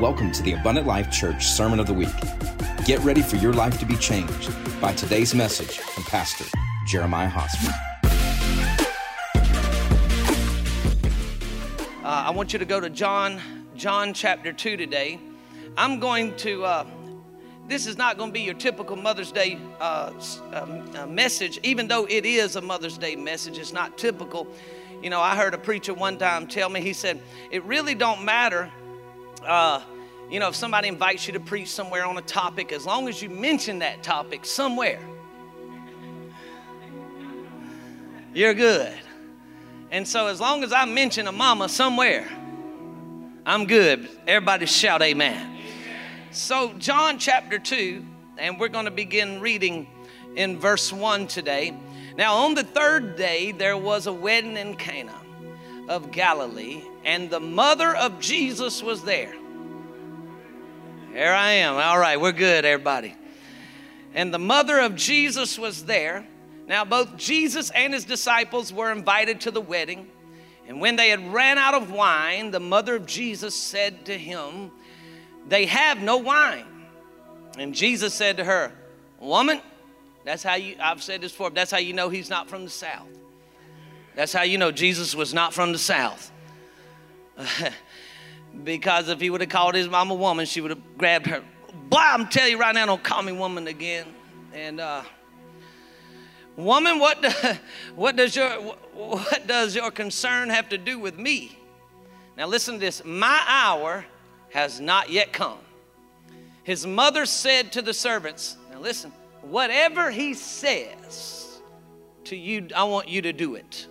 Welcome to the Abundant Life Church Sermon of the Week. Get ready for your life to be changed by today's message from Pastor Jeremiah Hosmer. Uh, I want you to go to John, John chapter 2 today. I'm going to, uh, this is not going to be your typical Mother's Day uh, um, uh, message, even though it is a Mother's Day message. It's not typical. You know, I heard a preacher one time tell me, he said, it really don't matter uh, you know, if somebody invites you to preach somewhere on a topic, as long as you mention that topic somewhere, you're good. And so, as long as I mention a mama somewhere, I'm good. Everybody shout amen. So, John chapter 2, and we're going to begin reading in verse 1 today. Now, on the third day, there was a wedding in Cana of Galilee, and the mother of Jesus was there. Here I am. All right, we're good, everybody. And the mother of Jesus was there. Now, both Jesus and his disciples were invited to the wedding. And when they had ran out of wine, the mother of Jesus said to him, They have no wine. And Jesus said to her, Woman, that's how you, I've said this before, that's how you know he's not from the South. That's how you know Jesus was not from the South. because if he would have called his mom a woman, she would have grabbed her. Boy, I'm telling you right now, don't call me woman again. And uh, woman, what, do, what, does your, what does your concern have to do with me? Now listen to this. My hour has not yet come. His mother said to the servants, now listen, whatever he says to you, I want you to do it.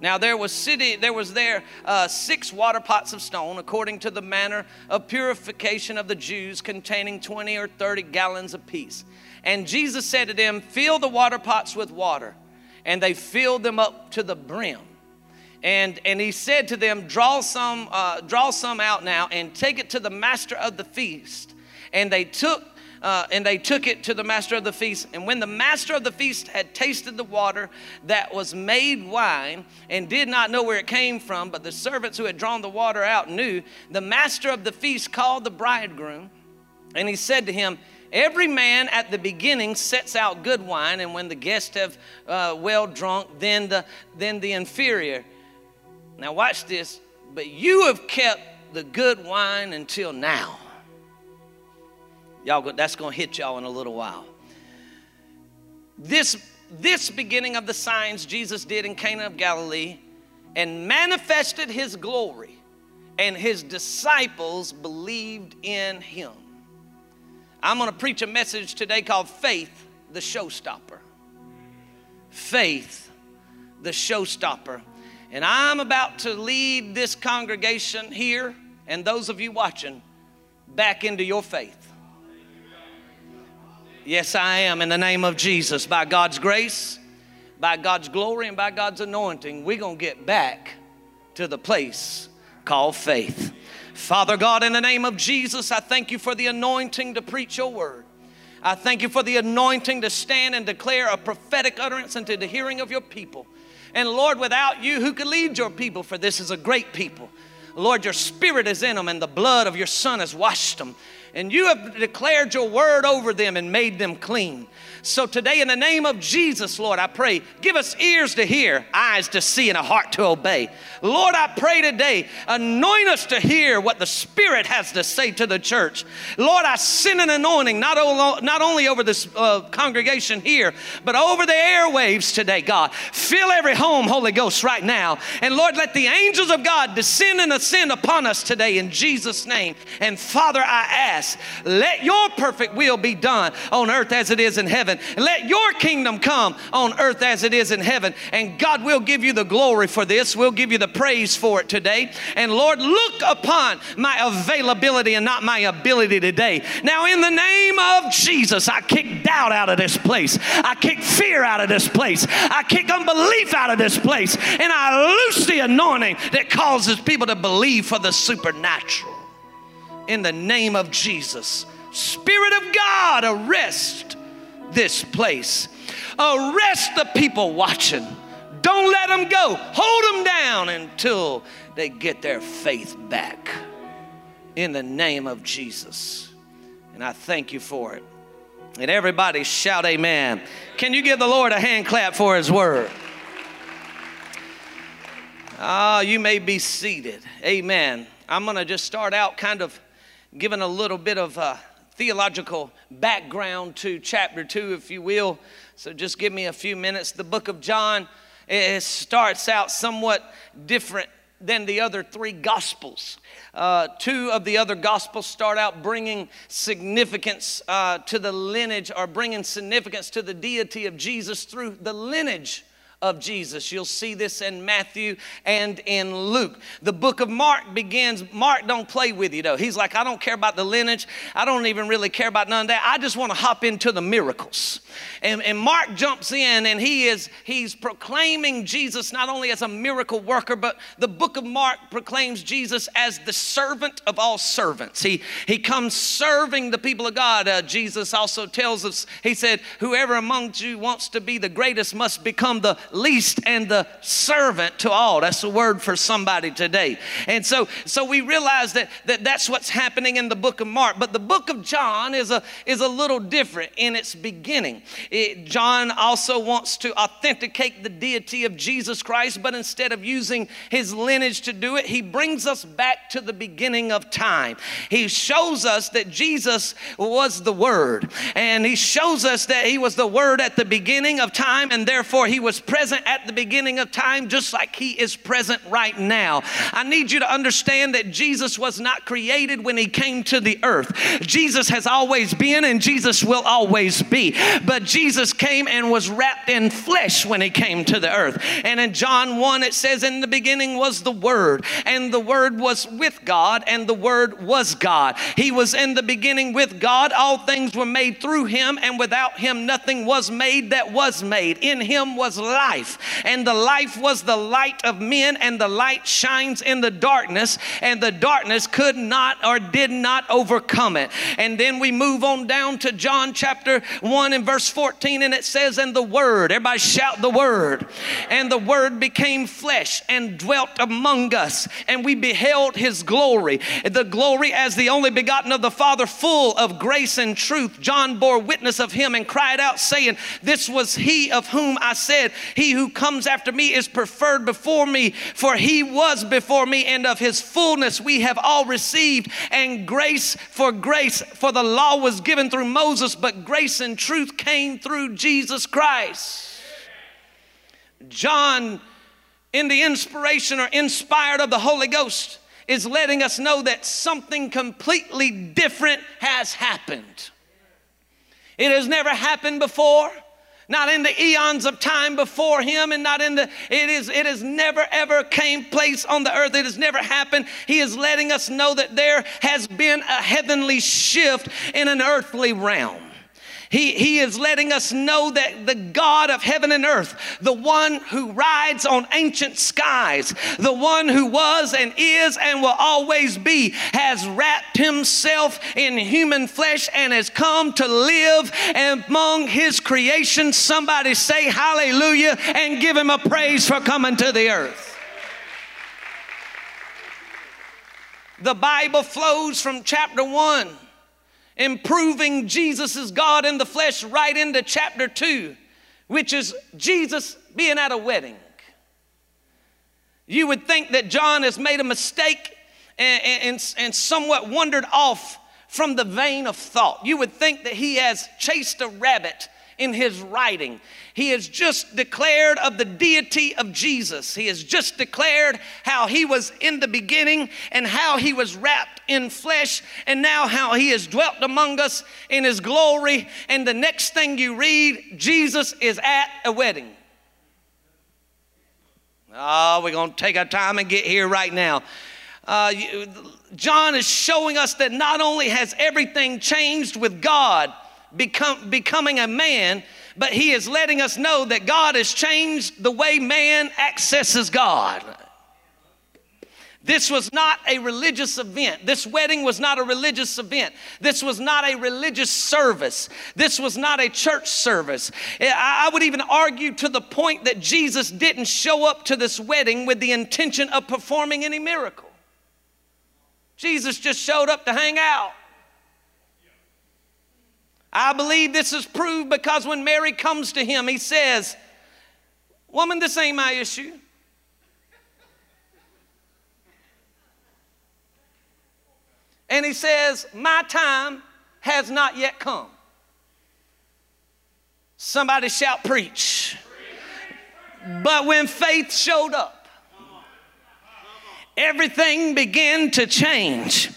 Now there was city, there was there uh, six water pots of stone, according to the manner of purification of the Jews, containing twenty or thirty gallons apiece. And Jesus said to them, Fill the water pots with water. And they filled them up to the brim. And, and he said to them, Draw some, uh, draw some out now and take it to the master of the feast. And they took uh, and they took it to the master of the feast. And when the master of the feast had tasted the water that was made wine and did not know where it came from, but the servants who had drawn the water out knew, the master of the feast called the bridegroom and he said to him, Every man at the beginning sets out good wine, and when the guests have uh, well drunk, then the, then the inferior. Now, watch this. But you have kept the good wine until now. Y'all, that's going to hit y'all in a little while. This, this beginning of the signs Jesus did in Cana of Galilee and manifested his glory, and his disciples believed in him. I'm going to preach a message today called Faith, the Showstopper. Faith, the Showstopper. And I'm about to lead this congregation here and those of you watching back into your faith. Yes, I am in the name of Jesus. By God's grace, by God's glory, and by God's anointing, we're going to get back to the place called faith. Father God, in the name of Jesus, I thank you for the anointing to preach your word. I thank you for the anointing to stand and declare a prophetic utterance into the hearing of your people. And Lord, without you, who could lead your people? For this is a great people. Lord, your spirit is in them, and the blood of your Son has washed them and you have declared your word over them and made them clean. So today, in the name of Jesus, Lord, I pray, give us ears to hear, eyes to see, and a heart to obey. Lord, I pray today, anoint us to hear what the Spirit has to say to the church. Lord, I send an anointing not, not only over this uh, congregation here, but over the airwaves today, God. Fill every home, Holy Ghost, right now. And Lord, let the angels of God descend and ascend upon us today in Jesus' name. And Father, I ask, let your perfect will be done on earth as it is in heaven. And let your kingdom come on earth as it is in heaven. And God will give you the glory for this. We'll give you the praise for it today. And Lord, look upon my availability and not my ability today. Now, in the name of Jesus, I kick doubt out of this place. I kick fear out of this place. I kick unbelief out of this place. And I loose the anointing that causes people to believe for the supernatural. In the name of Jesus. Spirit of God, arrest this place. Arrest the people watching. Don't let them go. Hold them down until they get their faith back. in the name of Jesus. And I thank you for it. And everybody shout amen. Can you give the Lord a hand clap for his word? Ah, oh, you may be seated. Amen. I'm going to just start out kind of giving a little bit of uh, theological background to chapter 2, if you will. So just give me a few minutes. The book of John it starts out somewhat different than the other three gospels. Uh, two of the other gospels start out bringing significance uh, to the lineage or bringing significance to the deity of Jesus through the lineage of Jesus. You'll see this in Matthew and in Luke. The book of Mark begins, Mark don't play with you though. He's like, I don't care about the lineage. I don't even really care about none of that. I just want to hop into the miracles. And, and Mark jumps in and he is, he's proclaiming Jesus not only as a miracle worker, but the book of Mark proclaims Jesus as the servant of all servants. He, he comes serving the people of God. Uh, Jesus also tells us, he said, whoever among you wants to be the greatest must become the least and the servant to all. That's a word for somebody today. And so, so we realize that, that that's what's happening in the book of Mark. But the book of John is a, is a little different in its beginning. It, John also wants to authenticate the deity of Jesus Christ, but instead of using his lineage to do it, he brings us back to the beginning of time. He shows us that Jesus was the Word, and he shows us that he was the Word at the beginning of time, and therefore he was present present at the beginning of time, just like He is present right now. I need you to understand that Jesus was not created when He came to the earth. Jesus has always been and Jesus will always be. But Jesus came and was wrapped in flesh when He came to the earth. And in John 1, it says, In the beginning was the Word, and the Word was with God, and the Word was God. He was in the beginning with God. All things were made through Him, and without Him, nothing was made that was made. In Him was life life. And the life was the light of men, and the light shines in the darkness, and the darkness could not or did not overcome it. And then we move on down to John chapter 1 and verse 14, and it says, And the Word, everybody shout the Word, and the Word became flesh and dwelt among us, and we beheld His glory, the glory as the only begotten of the Father, full of grace and truth. John bore witness of Him and cried out, saying, This was He of whom I said, he who comes after me is preferred before me, for he was before me, and of his fullness we have all received, and grace for grace. For the law was given through Moses, but grace and truth came through Jesus Christ. John, in the inspiration or inspired of the Holy Ghost, is letting us know that something completely different has happened. It has never happened before not in the eons of time before him and not in the it is it has never ever came place on the earth. It has never happened. He is letting us know that there has been a heavenly shift in an earthly realm he, he is letting us know that the God of heaven and earth, the one who rides on ancient skies, the one who was and is and will always be, has wrapped himself in human flesh and has come to live among his creation. Somebody say hallelujah and give him a praise for coming to the earth. The Bible flows from chapter 1 improving Jesus God in the flesh right into chapter 2, which is Jesus being at a wedding. You would think that John has made a mistake and, and, and somewhat wandered off from the vein of thought. You would think that he has chased a rabbit in his writing. He has just declared of the deity of Jesus. He has just declared how he was in the beginning and how he was wrapped in flesh and now how he has dwelt among us in his glory. And the next thing you read, Jesus is at a wedding. Oh, we're going to take our time and get here right now. Uh, John is showing us that not only has everything changed with God, become, becoming a man, but he is letting us know that God has changed the way man accesses God. This was not a religious event. This wedding was not a religious event. This was not a religious service. This was not a church service. I would even argue to the point that Jesus didn't show up to this wedding with the intention of performing any miracle. Jesus just showed up to hang out. I believe this is proved because when Mary comes to him, he says, Woman, this ain't my issue. And he says, My time has not yet come. Somebody shout, preach. But when faith showed up, everything began to change.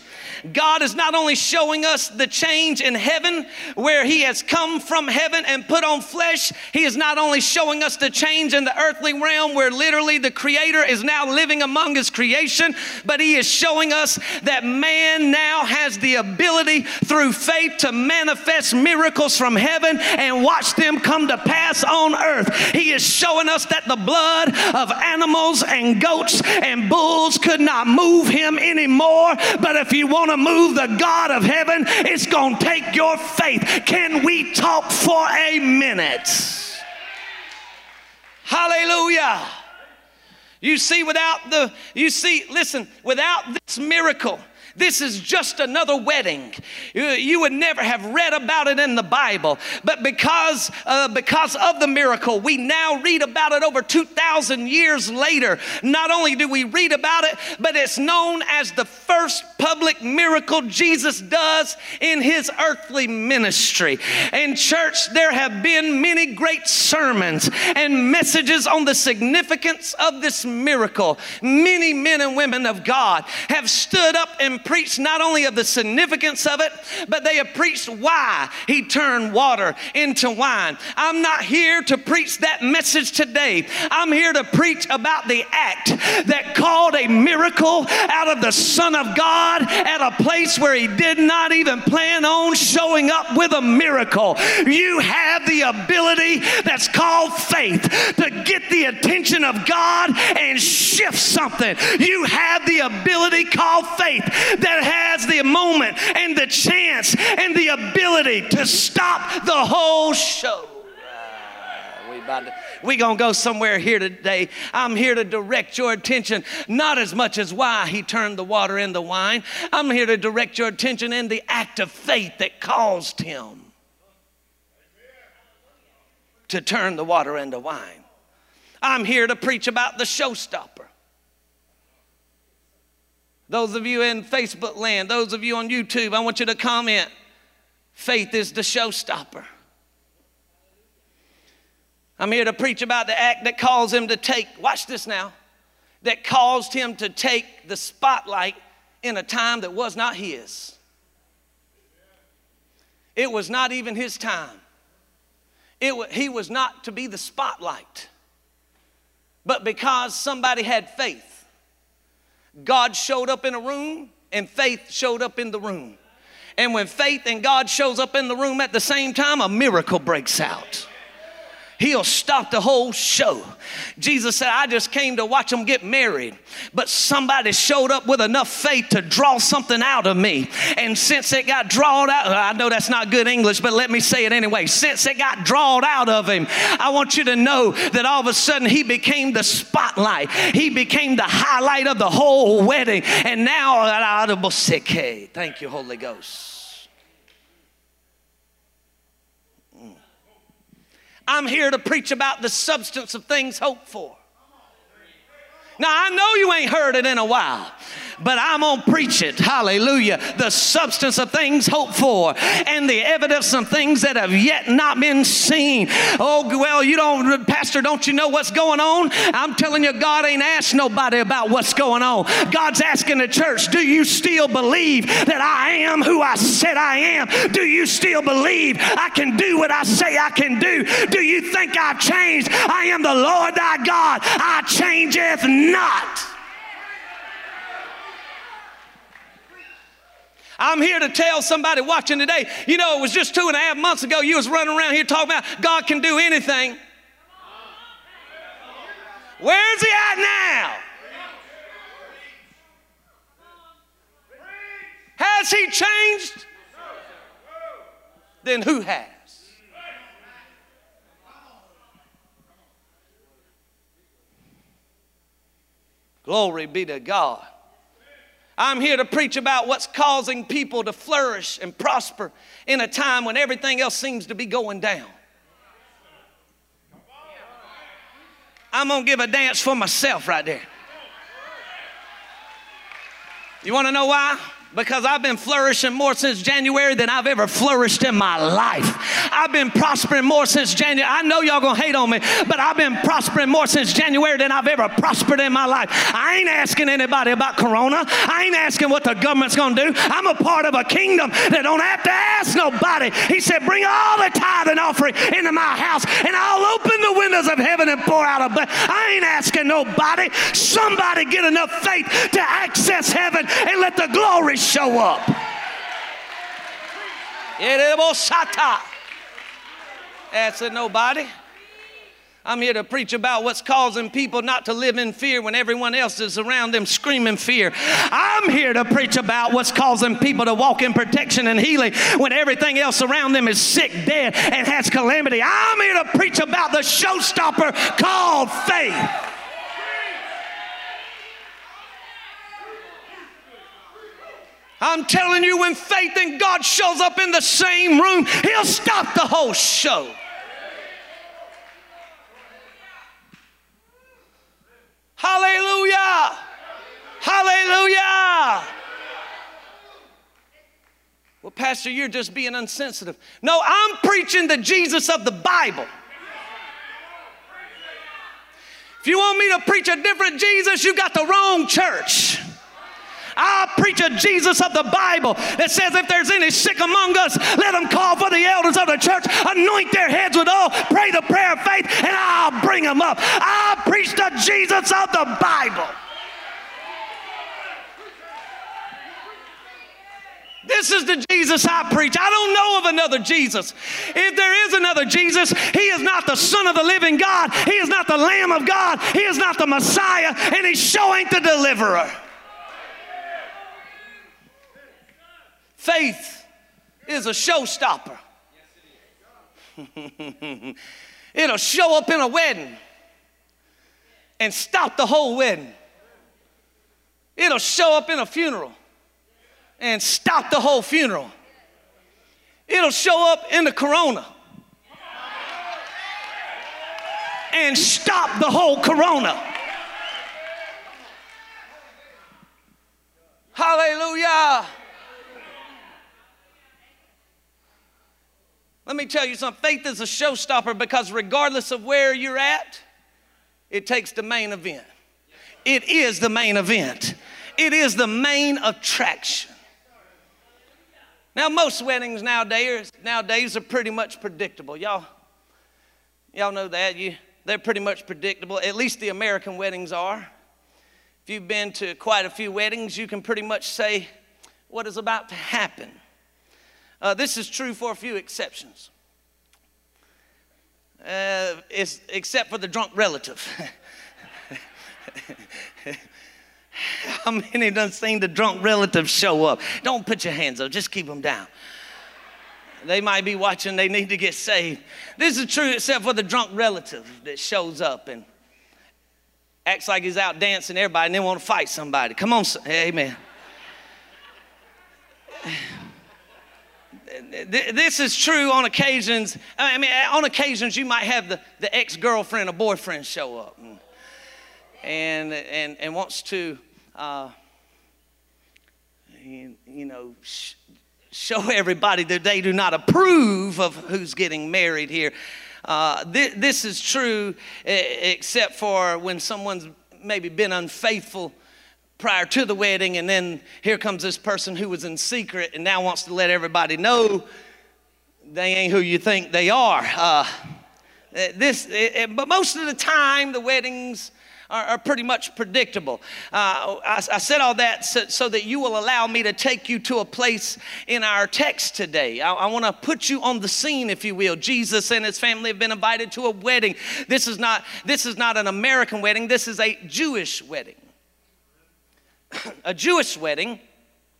God is not only showing us the change in heaven where He has come from heaven and put on flesh, He is not only showing us the change in the earthly realm where literally the Creator is now living among His creation, but He is showing us that man now has the ability through faith to manifest miracles from heaven and watch them come to pass on earth. He is showing us that the blood of animals and goats and bulls could not move Him anymore, but if you want to move the God of heaven, it's going to take your faith. Can we talk for a minute? Hallelujah. You see, without the, you see, listen, without this miracle, this is just another wedding. You, would never have read about it in the Bible, but because, uh, because of the miracle, we now read about it over 2,000 years later. Not only do we read about it, but it's known as the first public miracle Jesus does in his earthly ministry. In church, there have been many great sermons and messages on the significance of this miracle. Many men and women of God have stood up and preached not only of the significance of it, but they have preached why he turned water into wine. I'm not here to preach that message today. I'm here to preach about the act that called a miracle out of the Son of God at a place where he did not even plan on showing up with a miracle. You have the ability that's called faith to get the attention of God and shift something. You have the ability called faith that has the moment and the chance and the ability to stop the whole show. Ah, We're going to go somewhere here today. I'm here to direct your attention, not as much as why he turned the water into wine. I'm here to direct your attention in the act of faith that caused him to turn the water into wine. I'm here to preach about the showstopper. Those of you in Facebook land, those of you on YouTube, I want you to comment. Faith is the showstopper. I'm here to preach about the act that caused him to take, watch this now, that caused him to take the spotlight in a time that was not his. It was not even his time. It, he was not to be the spotlight. But because somebody had faith, God showed up in a room and faith showed up in the room. And when faith and God shows up in the room at the same time, a miracle breaks out he'll stop the whole show. Jesus said, I just came to watch them get married, but somebody showed up with enough faith to draw something out of me. And since it got drawn out, I know that's not good English, but let me say it anyway. Since it got drawn out of him, I want you to know that all of a sudden he became the spotlight, he became the highlight of the whole wedding. And now, thank you, Holy Ghost. I'm here to preach about the substance of things hoped for. Now, I know you ain't heard it in a while, but I'm gonna preach it. Hallelujah. The substance of things hoped for and the evidence of things that have yet not been seen. Oh, well, you don't, Pastor, don't you know what's going on? I'm telling you, God ain't asked nobody about what's going on. God's asking the church, do you still believe that I am who I said I am? Do you still believe I can do what I say I can do? Do you think I've changed? I am the Lord thy God. I changeth not. I'm here to tell somebody watching today, you know, it was just two and a half months ago you was running around here talking about God can do anything. Where's he at now? Has he changed? Then who has? Glory be to God. I'm here to preach about what's causing people to flourish and prosper in a time when everything else seems to be going down. I'm gonna give a dance for myself right there. You wanna know why? Because I've been flourishing more since January than I've ever flourished in my life. I've been prospering more since January. I know y'all gonna hate on me, but I've been prospering more since January than I've ever prospered in my life. I ain't asking anybody about Corona. I ain't asking what the government's gonna do. I'm a part of a kingdom that don't have to ask nobody. He said, Bring all the tithe and offering into my house, and I'll open the windows of heaven and pour out a blessing. I ain't asking nobody. Somebody get enough faith to access heaven and let the glory show up. That's it, nobody. I'm here to preach about what's causing people not to live in fear when everyone else is around them screaming fear. I'm here to preach about what's causing people to walk in protection and healing when everything else around them is sick, dead, and has calamity. I'm here to preach about the showstopper called faith. I'm telling you, when faith in God shows up in the same room, He'll stop the whole show. Hallelujah! Hallelujah! Well, Pastor, you're just being unsensitive. No, I'm preaching the Jesus of the Bible. If you want me to preach a different Jesus, you got the wrong church. I preach a Jesus of the Bible that says if there's any sick among us, let them call for the elders of the church, anoint their heads with oil, pray the prayer of faith, and I'll bring them up. I preach the Jesus of the Bible. This is the Jesus I preach. I don't know of another Jesus. If there is another Jesus, he is not the Son of the living God. He is not the Lamb of God. He is not the Messiah, and he sure ain't the deliverer. Faith is a showstopper. It'll show up in a wedding and stop the whole wedding. It'll show up in a funeral and stop the whole funeral. It'll show up in the corona and stop the whole corona. Hallelujah. Let me tell you something faith is a showstopper because regardless of where you're at, it takes the main event. It is the main event, it is the main attraction. Now, most weddings nowadays, nowadays are pretty much predictable. Y'all, y'all know that. You, they're pretty much predictable. At least the American weddings are. If you've been to quite a few weddings, you can pretty much say what is about to happen. Uh, this is true for a few exceptions, uh, except for the drunk relative. How many done seen the drunk relative show up? Don't put your hands up, just keep them down. They might be watching, they need to get saved. This is true except for the drunk relative that shows up and acts like he's out dancing everybody and then want to fight somebody. Come on, amen this is true on occasions. I mean, on occasions, you might have the, the ex girlfriend or boyfriend show up and, and, and, and wants to, uh, you, you know, sh- show everybody that they do not approve of who's getting married here. Uh, th- this is true, except for when someone's maybe been unfaithful prior to the wedding, and then here comes this person who was in secret and now wants to let everybody know they ain't who you think they are. Uh, this, it, but most of the time, the weddings are, are pretty much predictable. Uh, I, I, said all that so, so, that you will allow me to take you to a place in our text today. I, I want to put you on the scene, if you will. Jesus and his family have been invited to a wedding. This is not, this is not an American wedding, this is a Jewish wedding. a Jewish wedding,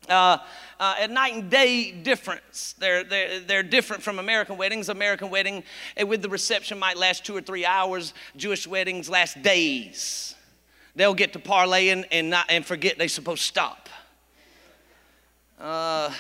uh, uh, a night and day difference. They're, they're, they're different from American weddings. American wedding eh, with the reception might last two or three hours. Jewish weddings last days. They'll get to parlay and, and, not, and forget they're supposed to stop. uh,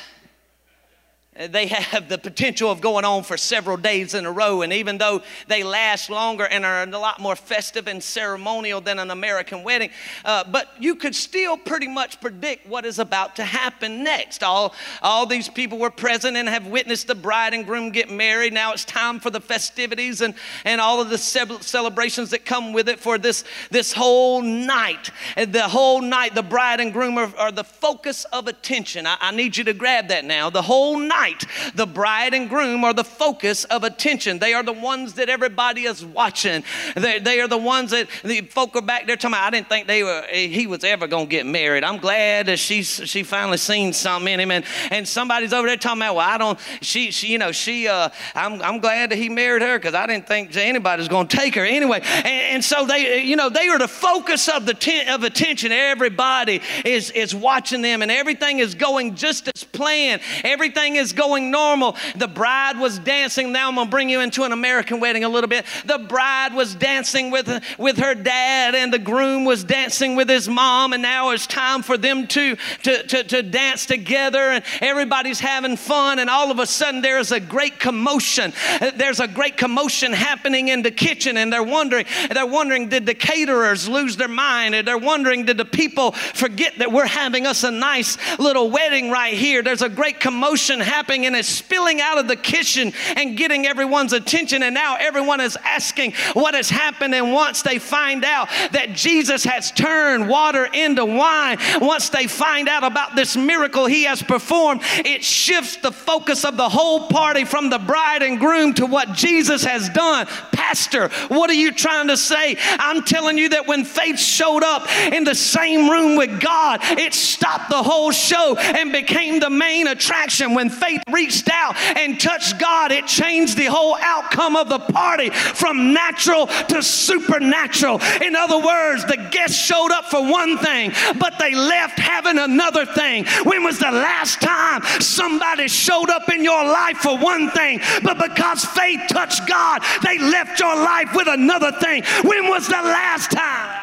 they have the potential of going on for several days in a row. And even though they last longer and are a lot more festive and ceremonial than an American wedding, uh, but you could still pretty much predict what is about to happen next. All, all these people were present and have witnessed the bride and groom get married. Now it's time for the festivities and, and all of the celebrations that come with it for this, this whole night. The whole night, the bride and groom are, are the focus of attention. I, I need you to grab that now. The whole night night, the bride and groom are the focus of attention. They are the ones that everybody is watching. They, they are the ones that the folk are back there talking about, I didn't think they were, he was ever going to get married. I'm glad that she's, she finally seen something in him. And, and somebody's over there talking about, well, I don't, she, she you know, she, uh, I'm, I'm glad that he married her because I didn't think anybody's going to take her anyway. And, and, so they, you know, they are the focus of the ten, of attention. Everybody is, is watching them and everything is going just as planned. Everything is going normal. The bride was dancing. Now I'm going to bring you into an American wedding a little bit. The bride was dancing with, with her dad, and the groom was dancing with his mom. And now it's time for them to, to, to, to dance together, and everybody's having fun. And all of a sudden, there's a great commotion. There's a great commotion happening in the kitchen, and they're wondering, they're wondering, did the caterers lose their mind? And they're wondering, did the people forget that we're having us a nice little wedding right here? There's a great commotion happening and it's spilling out of the kitchen and getting everyone's attention. And now everyone is asking what has happened. And once they find out that Jesus has turned water into wine, once they find out about this miracle he has performed, it shifts the focus of the whole party from the bride and groom to what Jesus has done. Pastor, what are you trying to say? I'm telling you that when faith showed up in the same room with God, it stopped the whole show and became the main attraction. When faith faith reached out and touched God, it changed the whole outcome of the party from natural to supernatural. In other words, the guests showed up for one thing, but they left having another thing. When was the last time somebody showed up in your life for one thing, but because faith touched God, they left your life with another thing? When was the last time?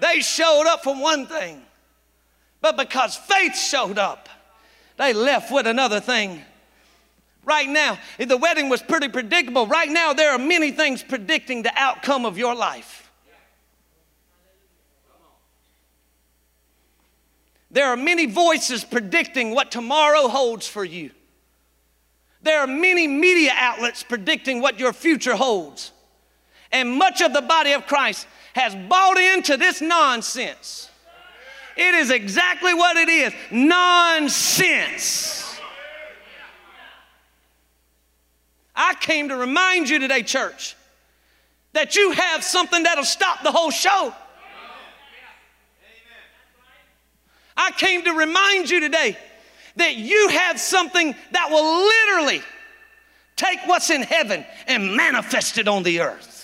They showed up for one thing, but because faith showed up, they left with another thing. Right now, the wedding was pretty predictable. Right now, there are many things predicting the outcome of your life. There are many voices predicting what tomorrow holds for you. There are many media outlets predicting what your future holds. And much of the body of Christ has bought into this nonsense. It is exactly what it is nonsense. I came to remind you today, church, that you have something that'll stop the whole show. I came to remind you today that you have something that will literally take what's in heaven and manifest it on the earth.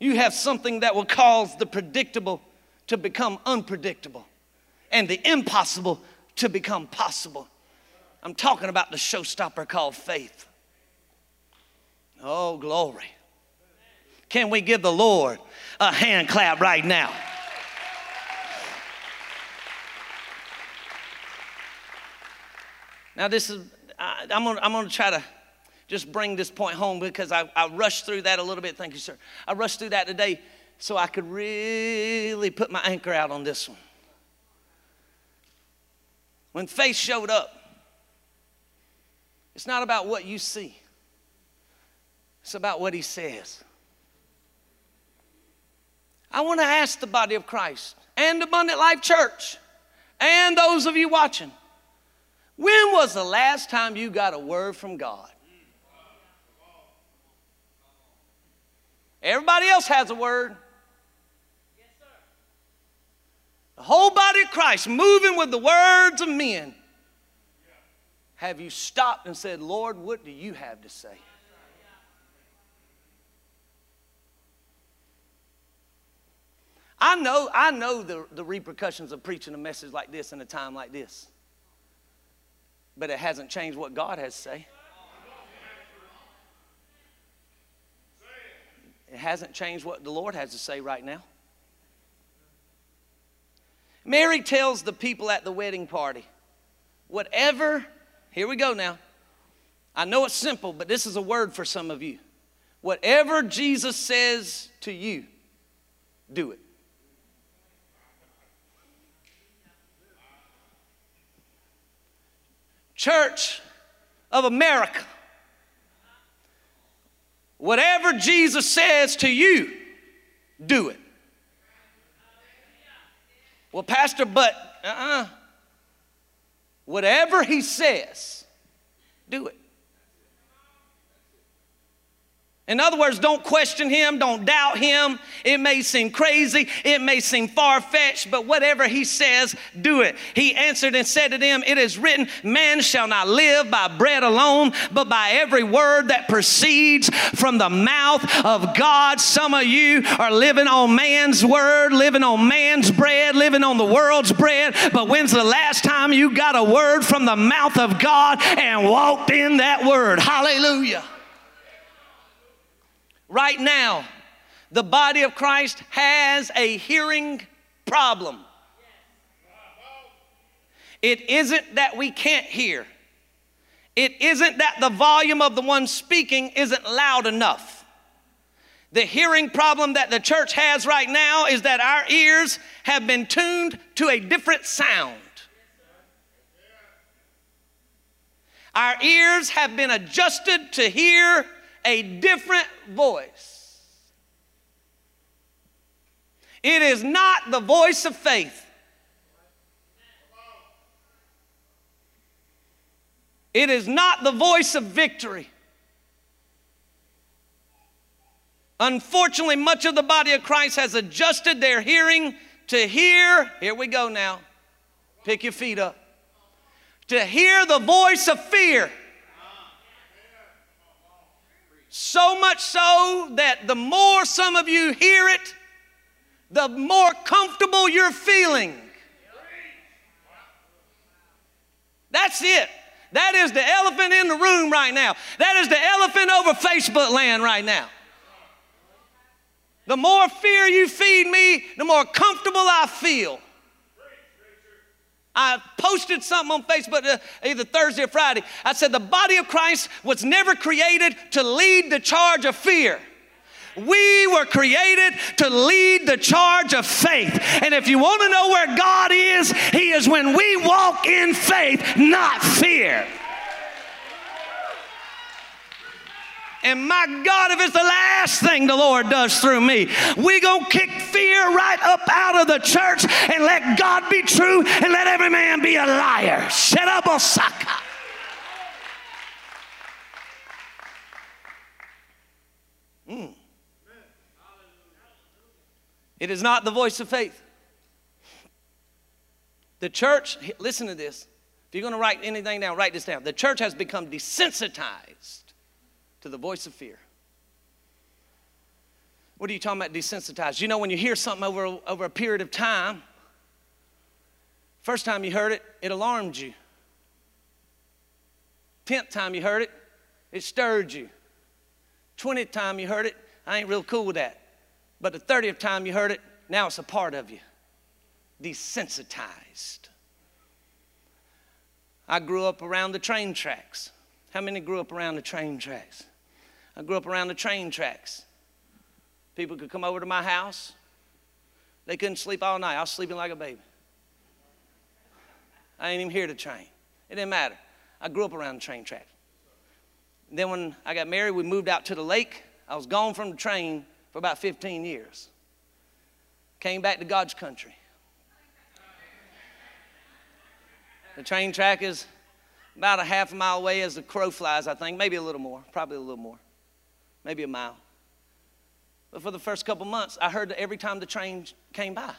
You have something that will cause the predictable to become unpredictable and the impossible to become possible. I'm talking about the showstopper called faith. Oh, glory. Can we give the Lord a hand clap right now? Now, this is, I, am gonna, I'm gonna try to just bring this point home because I, I rushed through that a little bit. Thank you, sir. I rushed through that today so I could really put my anchor out on this one. When faith showed up, it's not about what you see, it's about what he says. I want to ask the body of Christ and Abundant Life Church and those of you watching when was the last time you got a word from God? Everybody else has a word. The whole body of Christ moving with the words of men. Have you stopped and said, Lord, what do you have to say? I know, I know the, the repercussions of preaching a message like this in a time like this. But it hasn't changed what God has to say. It hasn't changed what the Lord has to say right now. Mary tells the people at the wedding party, whatever, here we go now. I know it's simple, but this is a word for some of you. Whatever Jesus says to you, do it. Church of America, whatever Jesus says to you, do it. Well, Pastor, but uh uh-uh. uh Whatever he says, do it. In other words, don't question him, don't doubt him. It may seem crazy, it may seem far fetched, but whatever he says, do it. He answered and said to them, It is written, Man shall not live by bread alone, but by every word that proceeds from the mouth of God. Some of you are living on man's word, living on man's bread, living on the world's bread, but when's the last time you got a word from the mouth of God and walked in that word? Hallelujah. Right now, the body of Christ has a hearing problem. It isn't that we can't hear. It isn't that the volume of the one speaking isn't loud enough. The hearing problem that the church has right now is that our ears have been tuned to a different sound. Our ears have been adjusted to hear a different voice. It is not the voice of faith. It is not the voice of victory. Unfortunately, much of the body of Christ has adjusted their hearing to hear, here we go now, pick your feet up, to hear the voice of fear. So much so that the more some of you hear it, the more comfortable you're feeling. That's it. That is the elephant in the room right now. That is the elephant over Facebook land right now. The more fear you feed me, the more comfortable I feel. I posted something on Facebook uh, either Thursday or Friday. I said, The body of Christ was never created to lead the charge of fear. We were created to lead the charge of faith. And if you want to know where God is, He is when we walk in faith, not fear. And my God, if it's the last thing the Lord does through me, we gonna kick fear right up out of the church and let God be true and let every man be a liar. Shut up, Osaka. Mm. It is not the voice of faith. The church, listen to this. If you're going to write anything down, write this down. The church has become desensitized to the voice of fear. What are you talking about desensitized? You know, when you hear something over, over a period of time, first time you heard it, it alarmed you. Tenth time you heard it, it stirred you. Twentieth time you heard it, I ain't real cool with that. But the 30th time you heard it, now it's a part of you. Desensitized. I grew up around the train tracks. How many grew up around the train tracks? I grew up around the train tracks. People could come over to my house. They couldn't sleep all night. I was sleeping like a baby. I ain't even hear the train. It didn't matter. I grew up around the train tracks. Then when I got married, we moved out to the lake. I was gone from the train for about 15 years. Came back to God's country. The train track is about a half a mile away as the crow flies, I think, maybe a little more, probably a little more maybe a mile. But for the first couple months, I heard every time the train came by.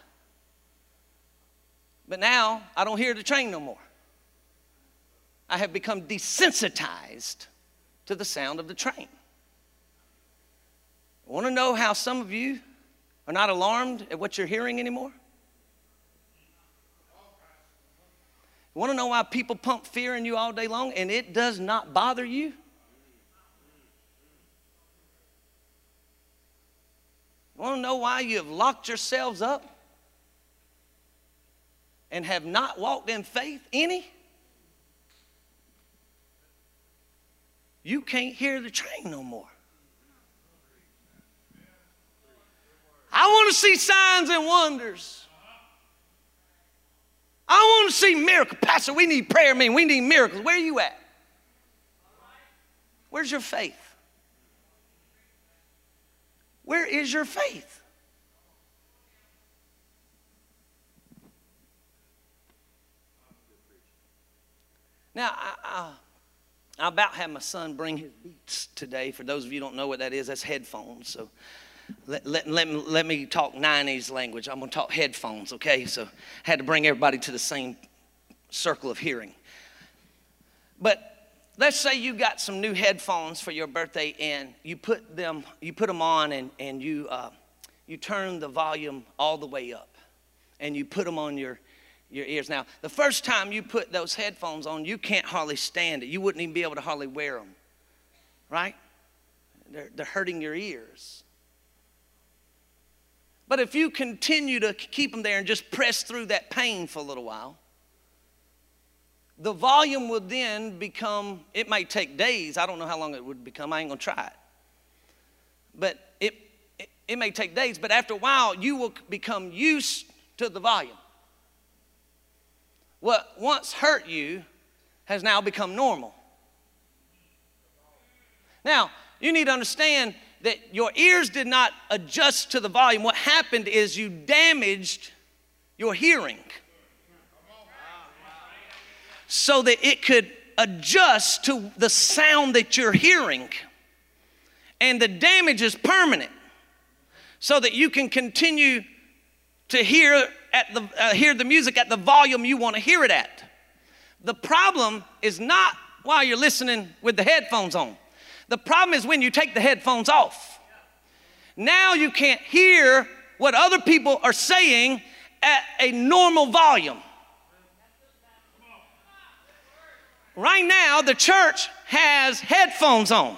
But now I don't hear the train no more. I have become desensitized to the sound of the train. Want to know how some of you are not alarmed at what you're hearing anymore? You want to know why people pump fear in you all day long and it does not bother you? I want to know why you have locked yourselves up? and have not walked in faith any, you can't hear the train no more. I want to see signs and wonders. I want to see miracles. Pastor, we need prayer, man. We need miracles. Where are you at? Where's your faith? Where is your faith? Now, I, I, I about had my son bring his beats today. For those of you don't know what that is, that's headphones. So let, let, let, me, let me talk 90s language. I'm going to talk headphones, okay? So I had to bring everybody to the same circle of hearing. But let's say you got some new headphones for your birthday and you put them, you put them on and, and you, uh, you turn the volume all the way up and you put them on your, your ears. Now, the first time you put those headphones on, you can't hardly stand it. You wouldn't even be able to hardly wear them, right? They're, they're hurting your ears. But if you continue to keep them there and just press through that pain for a little while, the volume will then become, it might take days. I don't know how long it would become. I ain't gonna try it. But it, it, it may take days, but after a while, you will become used to the volume. What once hurt you has now become normal. Now, you need to understand that your ears did not adjust to the volume. What happened is you damaged your hearing so that it could adjust to the sound that you're hearing. And the damage is permanent so that you can continue to hear at the uh, hear the music at the volume you want to hear it at. The problem is not while you're listening with the headphones on. The problem is when you take the headphones off. Now you can't hear what other people are saying at a normal volume. Right now, the church has headphones on,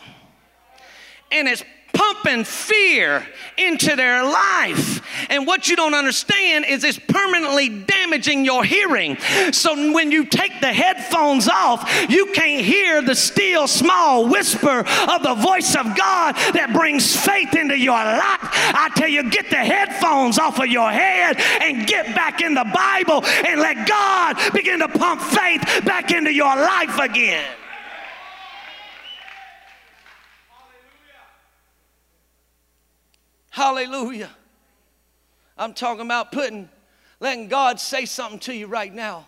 and it's pumping fear into their life. And what you don't understand is it's permanently damaging your hearing. So when you take the headphones off, you can't hear the still small whisper of the voice of God that brings faith into your life. I tell you, get the headphones off of your head and get back in the Bible and let God begin to pump faith back into your life again. Hallelujah. I'm talking about putting, letting God say something to you right now.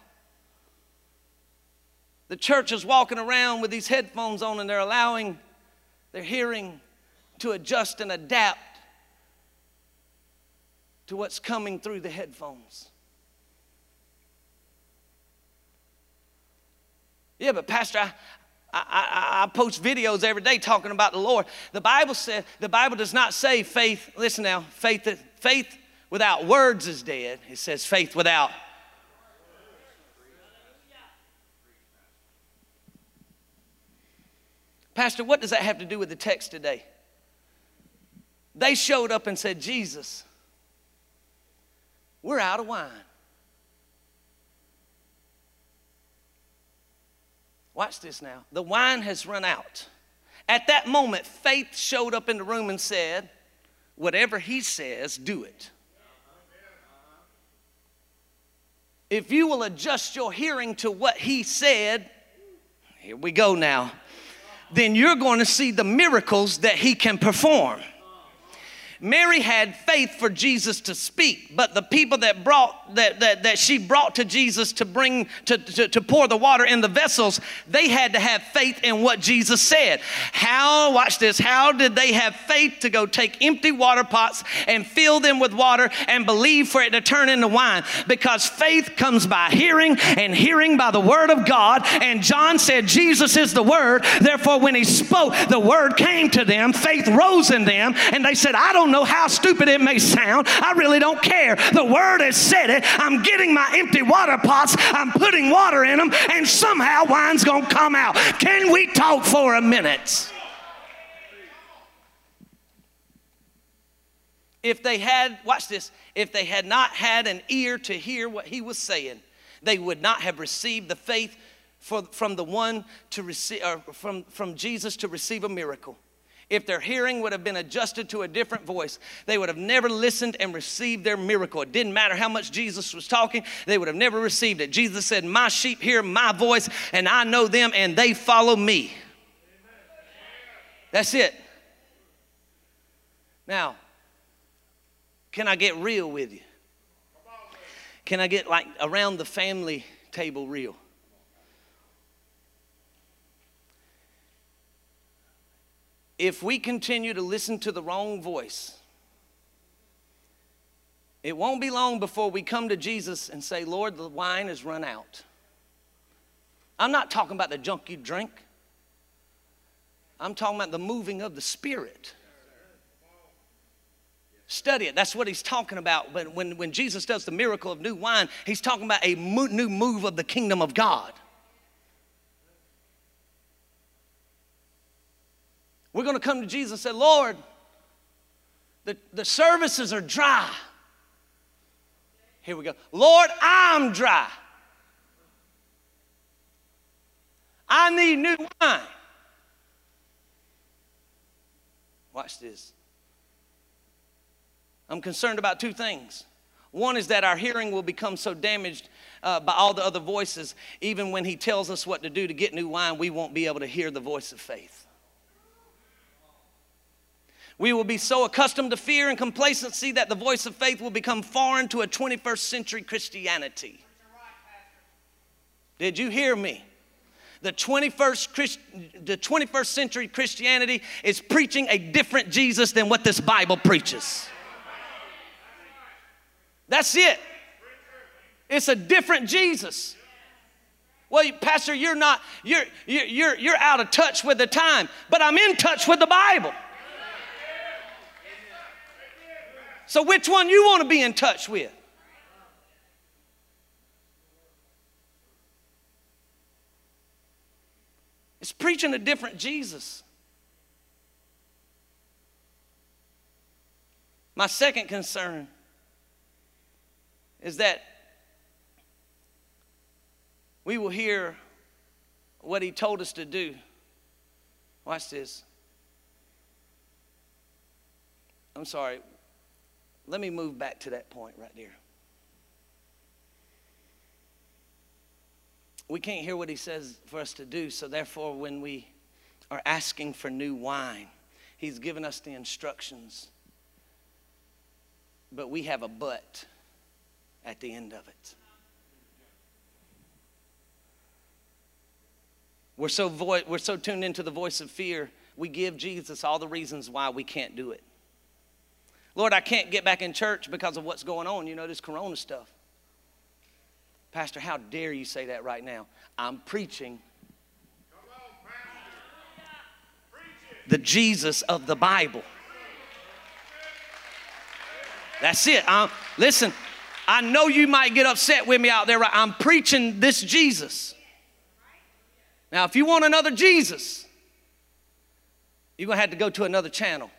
The church is walking around with these headphones on and they're allowing their hearing to adjust and adapt to what's coming through the headphones. Yeah, but Pastor, I, I, I, I, post videos every day talking about the Lord. The Bible says the Bible does not say faith. Listen now, faith faith without words is dead. It says faith without. Pastor, what does that have to do with the text today? They showed up and said, Jesus, we're out of wine. Watch this now. The wine has run out. At that moment, faith showed up in the room and said, Whatever he says, do it. If you will adjust your hearing to what he said, here we go now, then you're going to see the miracles that he can perform. Mary had faith for Jesus to speak, but the people that brought that, that, that she brought to Jesus to bring to, to, to pour the water in the vessels, they had to have faith in what Jesus said. How, watch this, how did they have faith to go take empty water pots and fill them with water and believe for it to turn into wine? Because faith comes by hearing and hearing by the word of God. And John said, Jesus is the word. Therefore, when he spoke, the word came to them, faith rose in them, and they said, I don't know how stupid it may sound. I really don't care. The word has said it. I'm getting my empty water pots, I'm putting water in them, and somehow wine's going to come out. Can we talk for a minute? If they had, watch this, if they had not had an ear to hear what he was saying, they would not have received the faith for, from the one to receive, from, from Jesus to receive a miracle. If their hearing would have been adjusted to a different voice, they would have never listened and received their miracle. It didn't matter how much Jesus was talking, they would have never received it. Jesus said, My sheep hear my voice, and I know them, and they follow me. That's it. Now, can I get real with you? Can I get like around the family table real? If we continue to listen to the wrong voice, it won't be long before we come to Jesus and say, Lord, the wine has run out. I'm not talking about the junk you drink, I'm talking about the moving of the Spirit. Study it. That's what he's talking about. But when, when Jesus does the miracle of new wine, he's talking about a mo- new move of the kingdom of God. We're going to come to Jesus and say, Lord, the, the services are dry. Here we go. Lord, I'm dry. I need new wine. Watch this. I'm concerned about two things. One is that our hearing will become so damaged uh, by all the other voices, even when He tells us what to do to get new wine, we won't be able to hear the voice of faith. We will be so accustomed to fear and complacency that the voice of faith will become foreign to a 21st century Christianity. Did you hear me? The 21st, Christ, the 21st century Christianity is preaching a different Jesus than what this Bible preaches. That's it. It's a different Jesus. Well, Pastor, you're not, you're, you're, you're out of touch with the time, but I'm in touch with the Bible. So, which one you want to be in touch with? It's preaching a different Jesus. My second concern is that we will hear what he told us to do. Watch this. I'm sorry. Let me move back to that point right there. We can't hear what he says for us to do, so therefore, when we are asking for new wine, he's given us the instructions. But we have a but at the end of it. We're so, vo- we're so tuned into the voice of fear, we give Jesus all the reasons why we can't do it. Lord, I can't get back in church because of what's going on, you know, this corona stuff. Pastor, how dare you say that right now? I'm preaching the Jesus of the Bible. That's it. I'm, listen, I know you might get upset with me out there. I'm preaching this Jesus. Now, if you want another Jesus, you're going to have to go to another channel.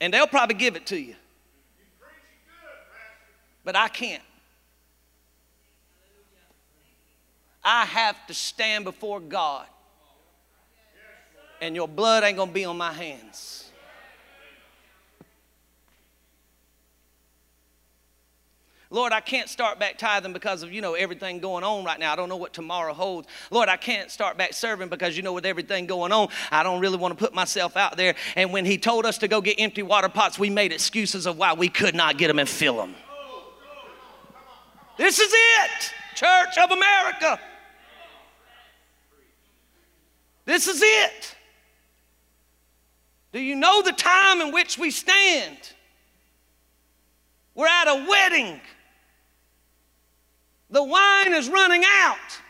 And they'll probably give it to you. But I can't. I have to stand before God. And your blood ain't going to be on my hands. Lord, I can't start back tithing because of, you know, everything going on right now. I don't know what tomorrow holds. Lord, I can't start back serving because, you know, with everything going on, I don't really want to put myself out there. And when He told us to go get empty water pots, we made excuses of why we could not get them and fill them. This is it, Church of America. This is it. Do you know the time in which we stand? We're at a wedding. The wine is running out.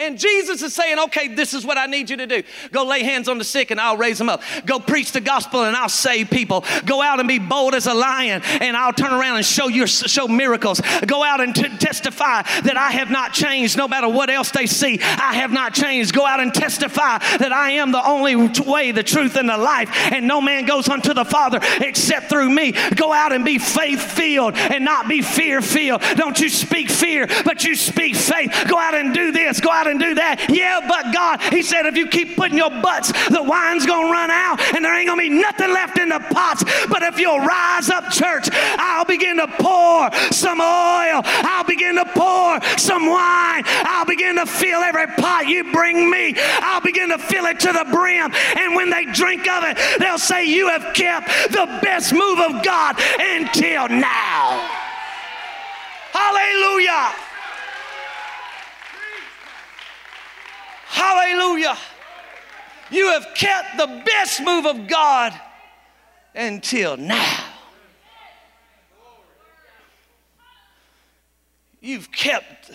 And Jesus is saying, okay, this is what I need you to do. Go lay hands on the sick and I'll raise them up. Go preach the gospel and I'll save people. Go out and be bold as a lion and I'll turn around and show you show miracles. Go out and t- testify that I have not changed no matter what else they see. I have not changed. Go out and testify that I am the only way, the truth, and the life. And no man goes unto the Father except through me. Go out and be faith filled and not be fear filled. Don't you speak fear, but you speak faith. Go out and do this. Go out and do that. Yeah, but God, He said, if you keep putting your butts, the wine's gonna run out and there ain't gonna be nothing left in the pots. But if you'll rise up, church, I'll begin to pour some oil. I'll begin to pour some wine. I'll begin to fill every pot you bring me. I'll begin to fill it to the brim. And when they drink of it, they'll say, You have kept the best move of God until now. Hallelujah. Hallelujah. You have kept the best move of God until now. You've kept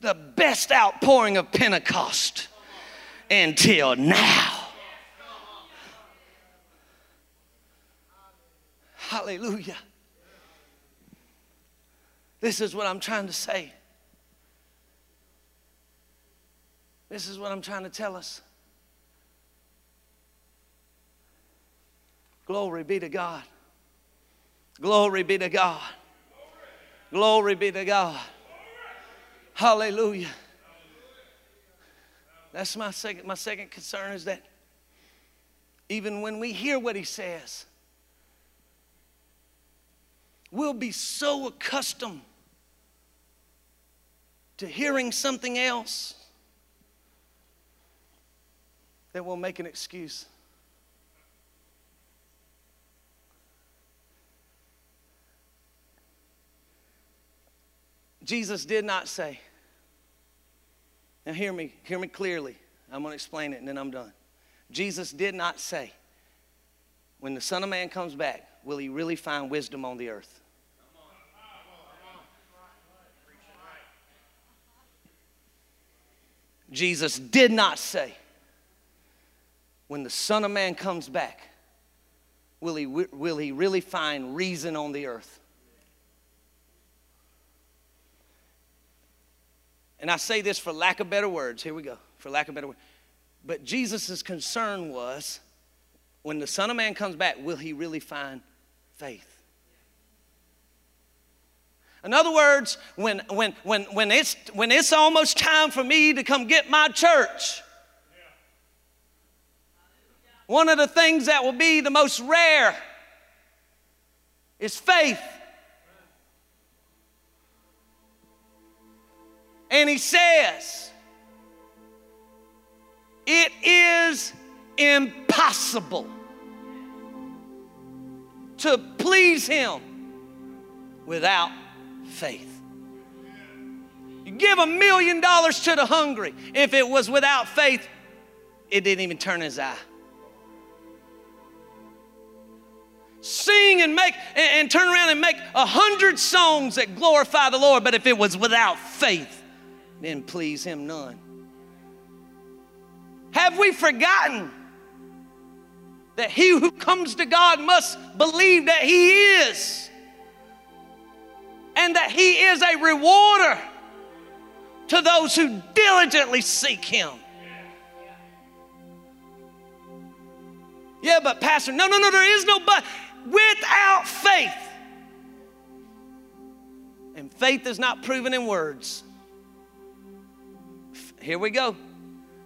the best outpouring of Pentecost until now. Hallelujah. This is what I'm trying to say. This is what I'm trying to tell us. Glory be to God. Glory be to God. Glory be to God. Hallelujah. That's my second my second concern is that even when we hear what he says, we'll be so accustomed to hearing something else that we'll make an excuse. Jesus did not say, now hear me, hear me clearly. I'm going to explain it and then I'm done. Jesus did not say, when the Son of Man comes back, will he really find wisdom on the earth? Jesus did not say, when the Son of Man comes back, will he, will he really find reason on the earth? And I say this for lack of better words. Here we go. For lack of better words. But Jesus' concern was when the Son of Man comes back, will he really find faith? In other words, when, when, when, when, it's, when it's almost time for me to come get my church, one of the things that will be the most rare is faith. And he says, It is impossible to please him without faith. You give a million dollars to the hungry. If it was without faith, it didn't even turn his eye. Sing and make and, and turn around and make a hundred songs that glorify the Lord, but if it was without faith, then please him none. Have we forgotten that he who comes to God must believe that he is and that he is a rewarder to those who diligently seek him? Yeah, but Pastor, no, no, no, there is no but without faith. And faith is not proven in words. Here we go.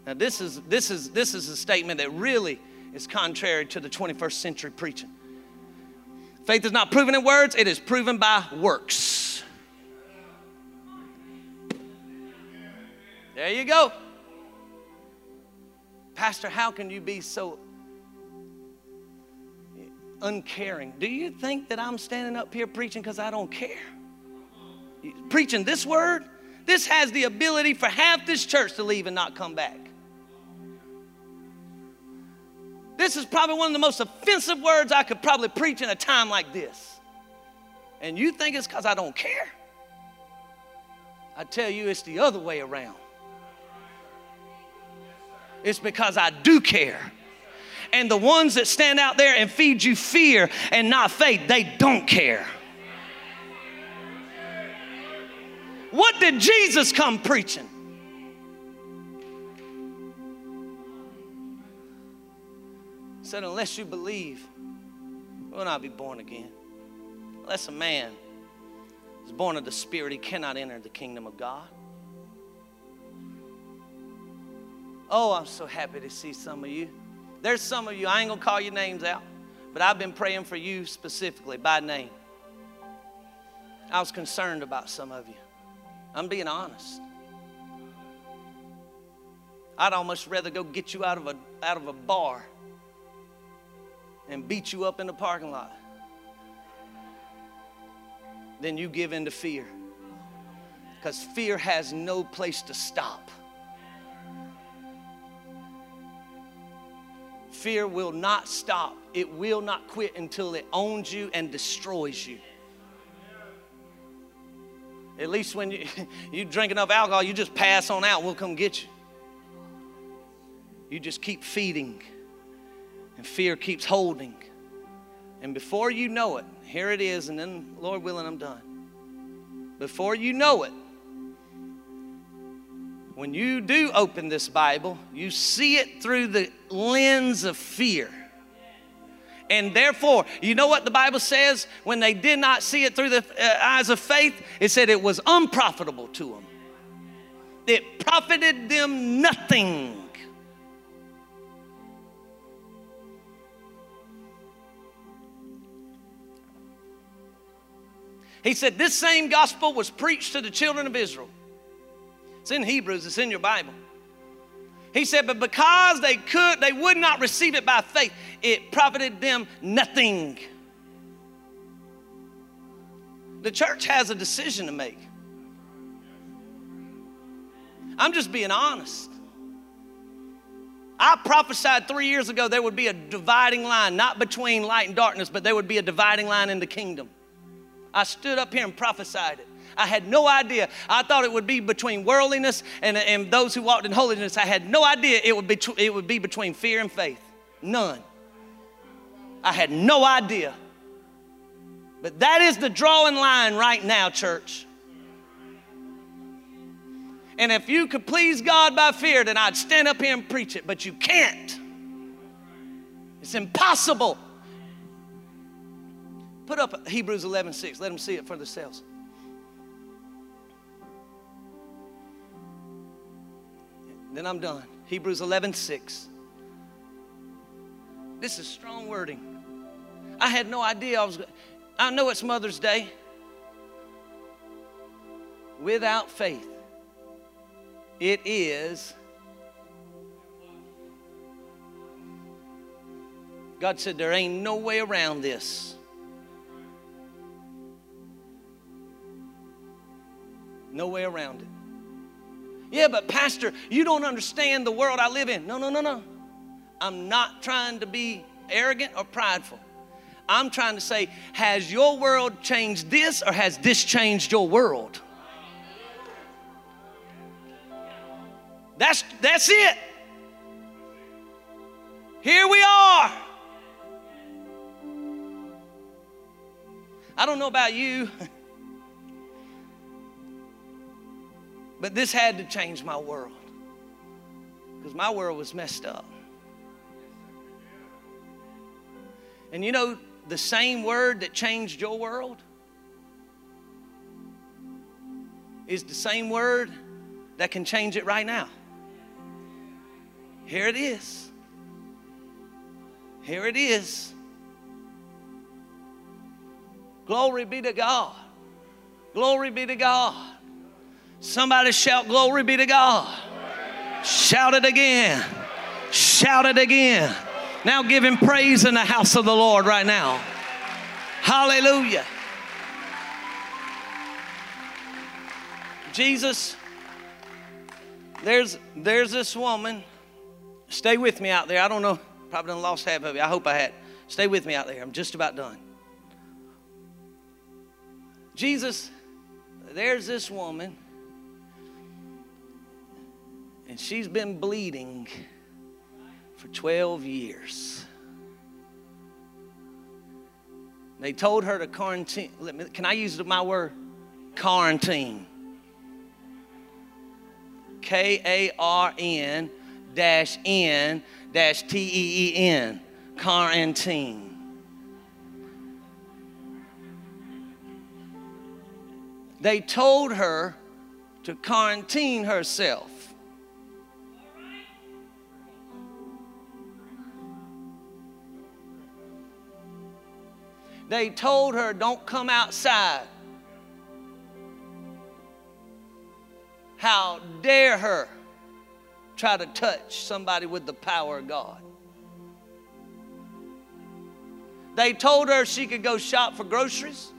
Now this is this is this is a statement that really is contrary to the 21st century preaching. Faith is not proven in words, it is proven by works. There you go. Pastor, how can you be so uncaring. Do you think that I'm standing up here preaching because I don't care? Preaching this word, this has the ability for half this church to leave and not come back. This is probably one of the most offensive words I could probably preach in a time like this. And you think it's because I don't care? I tell you, it's the other way around. It's because I do care. And the ones that stand out there and feed you fear and not faith, they don't care. What did Jesus come preaching? He said, unless you believe, you will not be born again. Unless a man is born of the Spirit, he cannot enter the kingdom of God. Oh, I'm so happy to see some of you. There's some of you, I ain't gonna call your names out, but I've been praying for you specifically by name. I was concerned about some of you. I'm being honest. I'd almost rather go get you out of a, out of a bar and beat you up in the parking lot than you give in to fear. Because fear has no place to stop. Fear will not stop, it will not quit until it owns you and destroys you. At least when you, you drink enough alcohol, you just pass on out, we'll come get you. You just keep feeding, and fear keeps holding. And before you know it, here it is, and then, Lord willing, I'm done. Before you know it, when you do open this Bible, you see it through the lens of fear. And therefore, you know what the Bible says when they did not see it through the uh, eyes of faith? It said it was unprofitable to them. It profited them nothing. He said, This same gospel was preached to the children of Israel. It's in Hebrews, it's in your Bible. He said, But because they could, they would not receive it by faith, it profited them nothing. The church has a decision to make. I'm just being honest. I prophesied three years ago there would be a dividing line, not between light and darkness, but there would be a dividing line in the kingdom. I stood up here and prophesied it. I had no idea. I thought it would be between worldliness and, and those who walked in holiness. I had no idea it would, be, it would be between fear and faith. None. I had no idea. But that is the drawing line right now, church. And if you could please God by fear, then I'd stand up here and preach it, but you can't. It's impossible. Put up Hebrews 11 6. Let them see it for themselves. Then I'm done. Hebrews 11 6. This is strong wording. I had no idea I was. I know it's Mother's Day. Without faith, it is. God said, There ain't no way around this. No way around it. Yeah, but Pastor, you don't understand the world I live in. No, no, no, no. I'm not trying to be arrogant or prideful. I'm trying to say, has your world changed this or has this changed your world? That's, that's it. Here we are. I don't know about you. But this had to change my world because my world was messed up. And you know, the same word that changed your world is the same word that can change it right now. Here it is. Here it is. Glory be to God. Glory be to God. Somebody shout, Glory be to God. Shout it again. Shout it again. Now give him praise in the house of the Lord right now. Hallelujah. Jesus, there's there's this woman. Stay with me out there. I don't know, probably done lost half of you. I hope I had. Stay with me out there. I'm just about done. Jesus, there's this woman and she's been bleeding for 12 years. They told her to quarantine. Can I use my word? Quarantine. K A R N dash N dash T E E N. Quarantine. They told her to quarantine herself. They told her, don't come outside. How dare her try to touch somebody with the power of God? They told her she could go shop for groceries.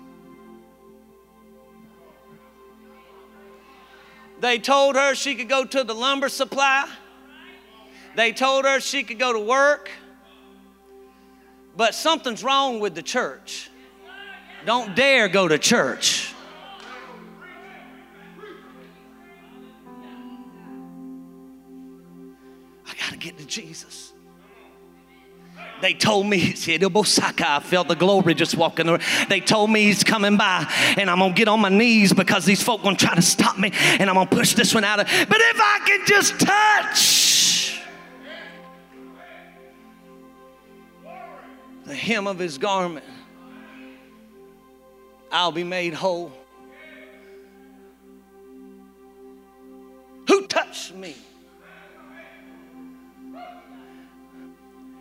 They told her she could go to the lumber supply. They told her she could go to work. But something's wrong with the church. Don't dare go to church. I got to get to Jesus. They told me, I felt the glory just walking around. They told me he's coming by and I'm gonna get on my knees because these folk gonna try to stop me and I'm gonna push this one out of. But if I can just touch the hem of his garment, I'll be made whole. Who touched me?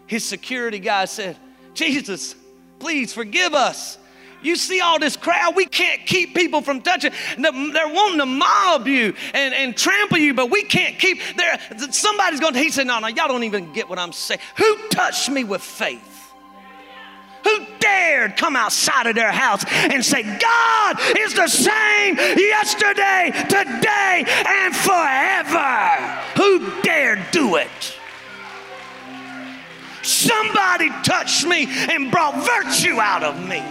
His security guy said, Jesus, please forgive us. You see all this crowd, we can't keep people from touching. They're wanting to mob you and, and trample you, but we can't keep there. Somebody's going to, he said, No, no, y'all don't even get what I'm saying. Who touched me with faith? Who dared come outside of their house and say, God is the same yesterday, today, and forever? Who dared do it? Somebody touched me and brought virtue out of me.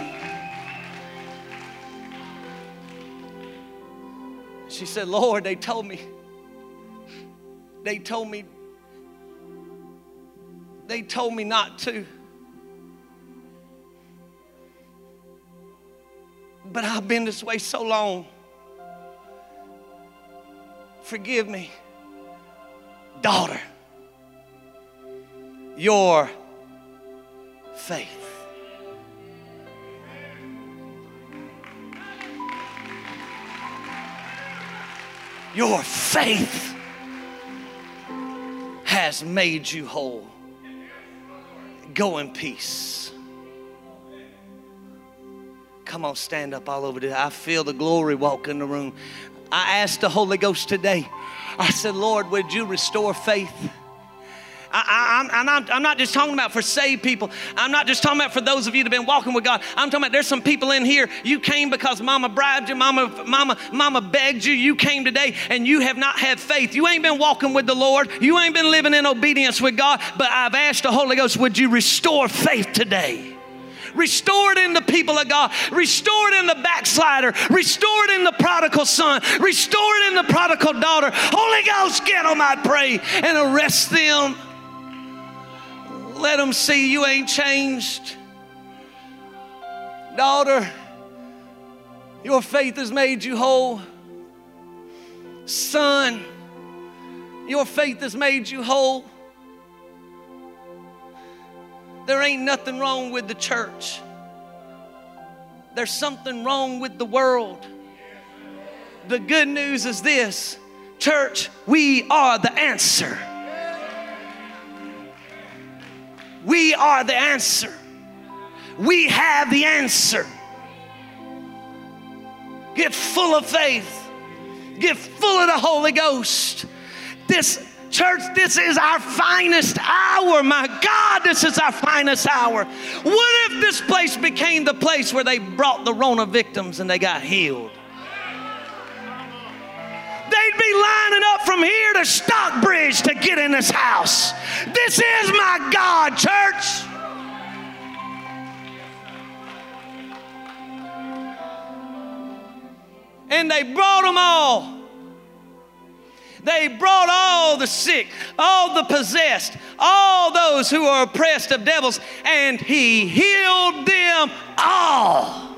She said, Lord, they told me, they told me, they told me not to. But I've been this way so long. Forgive me, daughter your faith. Your faith has made you whole. Go in peace. Come on, stand up all over there. I feel the glory walk in the room. I asked the Holy Ghost today, I said, Lord, would you restore faith? I, am not, I'm not just talking about for saved people. I'm not just talking about for those of you that have been walking with God. I'm talking about there's some people in here. You came because mama bribed you, mama, mama, mama begged you. You came today and you have not had faith. You ain't been walking with the Lord. You ain't been living in obedience with God. But I've asked the Holy Ghost, would you restore faith today? Restore it in the people of God. Restore it in the backslider. Restore it in the prodigal son. Restore it in the prodigal daughter. Holy Ghost, get them, I pray, and arrest them. Let them see you ain't changed. Daughter, your faith has made you whole. Son, your faith has made you whole. There ain't nothing wrong with the church. There's something wrong with the world. The good news is this church, we are the answer. We are the answer. We have the answer. Get full of faith. Get full of the Holy Ghost. This church, this is our finest hour. My God, this is our finest hour. What if this place became the place where they brought the Rona victims and they got healed? They'd be lining up from here to Stockbridge to get in this house. This is my God, church. And they brought them all. They brought all the sick, all the possessed, all those who are oppressed of devils, and he healed them all.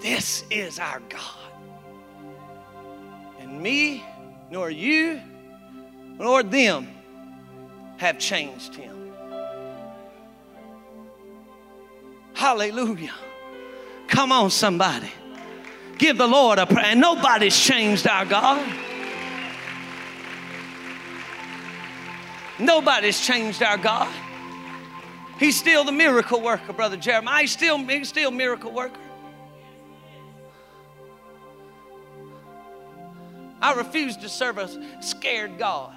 This is our God. And me, nor you, nor them have changed him. Hallelujah. Come on, somebody. Give the Lord a prayer. Nobody's changed our God. Nobody's changed our God. He's still the miracle worker, Brother Jeremiah. He's still, he's still miracle worker. I refuse to serve a scared God.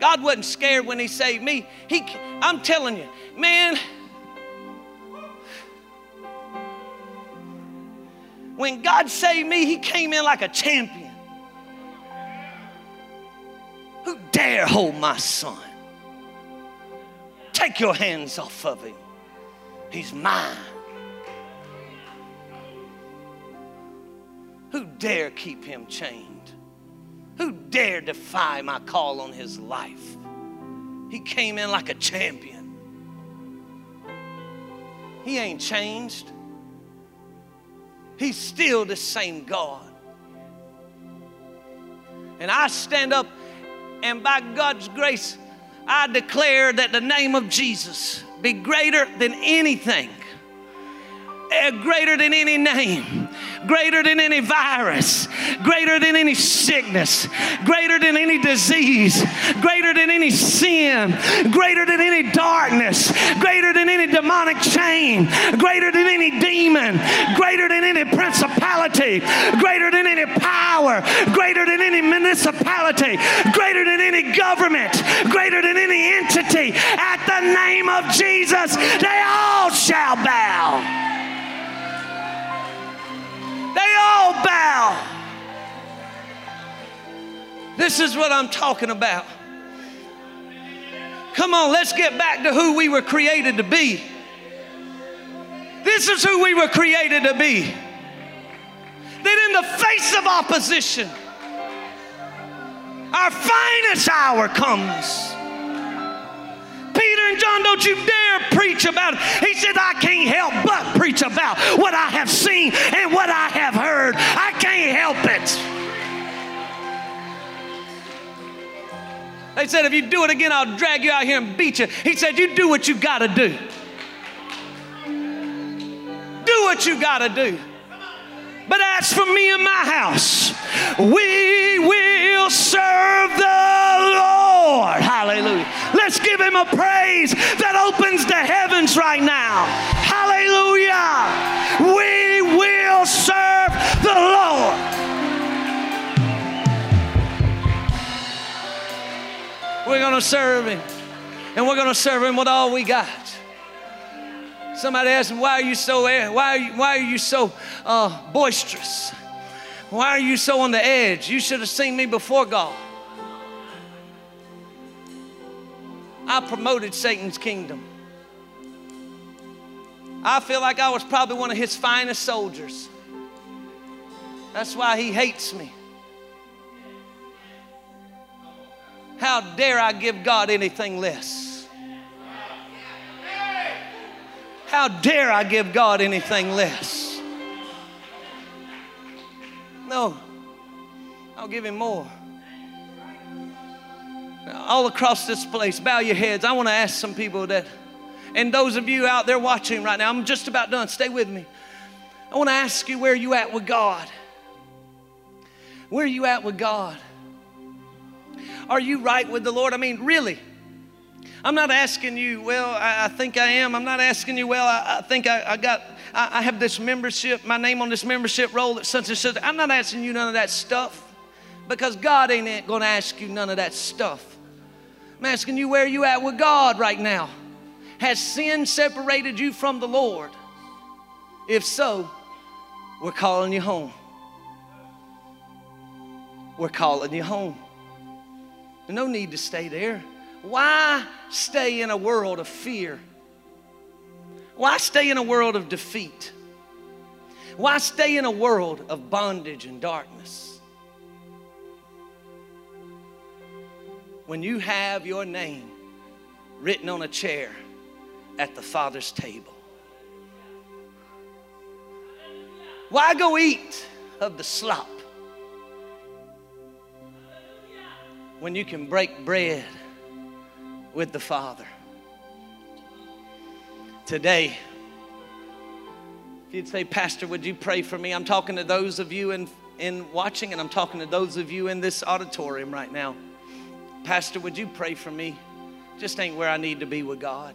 God wasn't scared when He saved me. He, I'm telling you, man. When God saved me, He came in like a champion. Who dare hold my son? Take your hands off of him. He's mine. Who dare keep him chained? Who dare defy my call on his life? He came in like a champion. He ain't changed. He's still the same God. And I stand up and by God's grace, I declare that the name of Jesus be greater than anything, greater than any name greater than any virus, greater than any sickness, greater than any disease, greater than any sin, greater than any darkness, greater than any demonic chain, greater than any demon, greater than any principality, greater than any power, greater than any municipality, greater than any government, greater than any entity. At the name of Jesus, they all shall bow. They all bow. This is what I'm talking about. Come on, let's get back to who we were created to be. This is who we were created to be. That in the face of opposition, our finest hour comes. Peter and John, don't you dare preach about it. He said, I can't help but preach about what I have seen and what I have heard. I can't help it. They said, if you do it again, I'll drag you out here and beat you. He said, You do what you got to do. Do what you got to do. But as for me and my house, we will serve the Lord. Hallelujah. Give him a praise that opens the heavens right now. Hallelujah. We will serve the Lord. We're going to serve him. And we're going to serve him with all we got. Somebody asked me, why are you so, why are you, why are you so uh, boisterous? Why are you so on the edge? You should have seen me before God. I promoted Satan's kingdom. I feel like I was probably one of his finest soldiers. That's why he hates me. How dare I give God anything less? How dare I give God anything less? No, I'll give him more all across this place, bow your heads. I want to ask some people that, and those of you out there watching right now, I'm just about done. Stay with me. I want to ask you where you at with God. Where are you at with God? Are you right with the Lord? I mean, really. I'm not asking you, well, I, I think I am. I'm not asking you, well, I, I think I, I got, I, have this membership, my name on this membership roll at such and such. I'm not asking you none of that stuff because God ain't going to ask you none of that stuff. I'm asking you where you at with God right now. Has sin separated you from the Lord? If so, we're calling you home. We're calling you home. No need to stay there. Why stay in a world of fear? Why stay in a world of defeat? Why stay in a world of bondage and darkness? When you have your name written on a chair at the Father's table. Why go eat of the slop when you can break bread with the Father? Today, if you'd say, Pastor, would you pray for me? I'm talking to those of you in, in watching, and I'm talking to those of you in this auditorium right now. Pastor, would you pray for me? Just ain't where I need to be with God.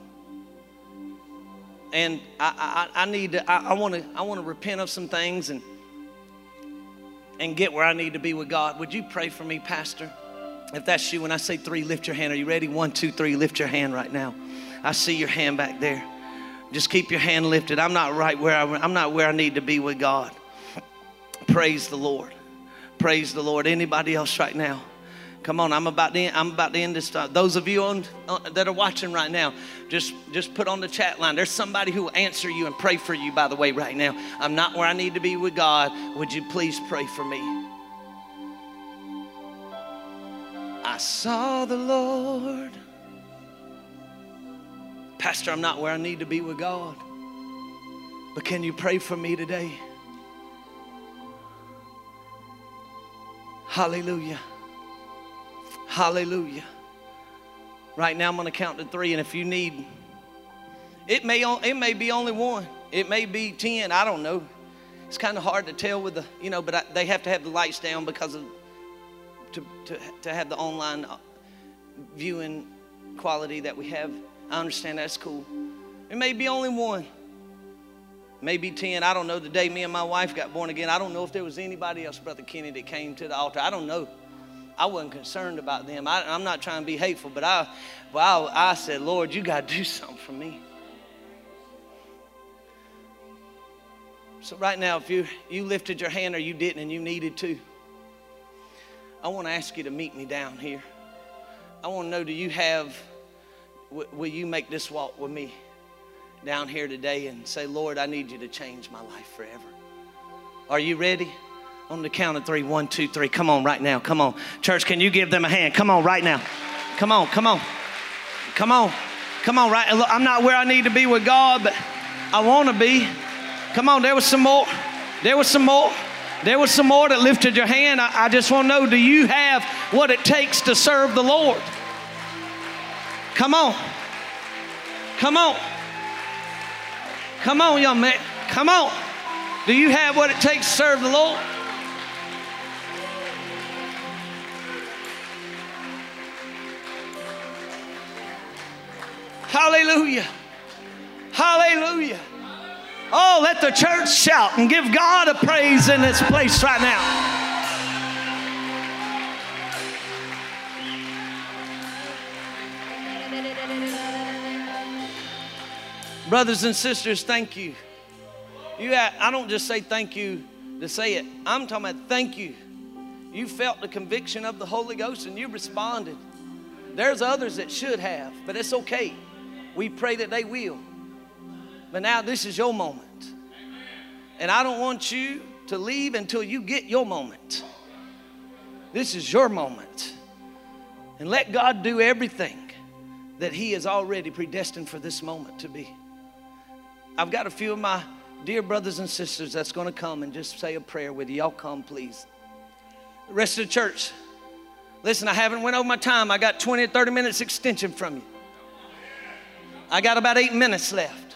And I, I, I need to, I want to, I want to repent of some things and, and get where I need to be with God. Would you pray for me, Pastor? If that's you, when I say three, lift your hand. Are you ready? One, two, three, lift your hand right now. I see your hand back there. Just keep your hand lifted. I'm not right where I, I'm not where I need to be with God. Praise the Lord. Praise the Lord. Anybody else right now? Come on, I'm about to. end, I'm about to end this. Uh, those of you on, uh, that are watching right now, just just put on the chat line. There's somebody who will answer you and pray for you. By the way, right now, I'm not where I need to be with God. Would you please pray for me? I saw the Lord. Pastor, I'm not where I need to be with God. But can you pray for me today? Hallelujah. Hallelujah. Right now, I'm going to count to three, and if you need, it may, it may be only one, it may be 10, I don't know. It's kind of hard to tell with the, you know, but I, they have to have the lights down because of, to, to, to have the online uh, viewing quality that we have. I understand that's cool. It may be only one, maybe 10. I don't know. The day me and my wife got born again, I don't know if there was anybody else, Brother Kenny, that came to the altar. I don't know. I wasn't concerned about them. I, am not trying to be hateful, but I, well, I, I said, Lord, you got to do something for me. So right now, if you you lifted your hand or you didn't and you needed to, I want to ask you to meet me down here. I want to know, do you have? will you make this walk with me down here today and say, Lord, I need you to change my life forever? Are you ready? On the count of three, one, two, three. Come on, right now. Come on. Church, can you give them a hand? Come on, right now. Come on, come on. Come on. Come on, right. I'm not where I need to be with God, but I want to be. Come on, there was some more. There was some more. There was some more that lifted your hand. I, I just want to know do you have what it takes to serve the Lord? Come on. Come on. Come on, young man. Come on. Do you have what it takes to serve the Lord? Hallelujah. Hallelujah. Oh, let the church shout and give God a praise in this place right now. Brothers and sisters, thank you. You, I don't just say thank you to say it. I'm talking about thank you. You felt the conviction of the Holy Ghost and you responded. There's others that should have, but it's okay. We pray that they will. But now this is your moment. And I don't want you to leave until you get your moment. This is your moment. And let God do everything that He has already predestined for this moment to be. I've got a few of my dear brothers and sisters that's going to come and just say a prayer with you. Y'all come, please. The rest of the church, listen, I haven't went over my time. I got 20 or 30 minutes extension from you. I got about eight minutes left.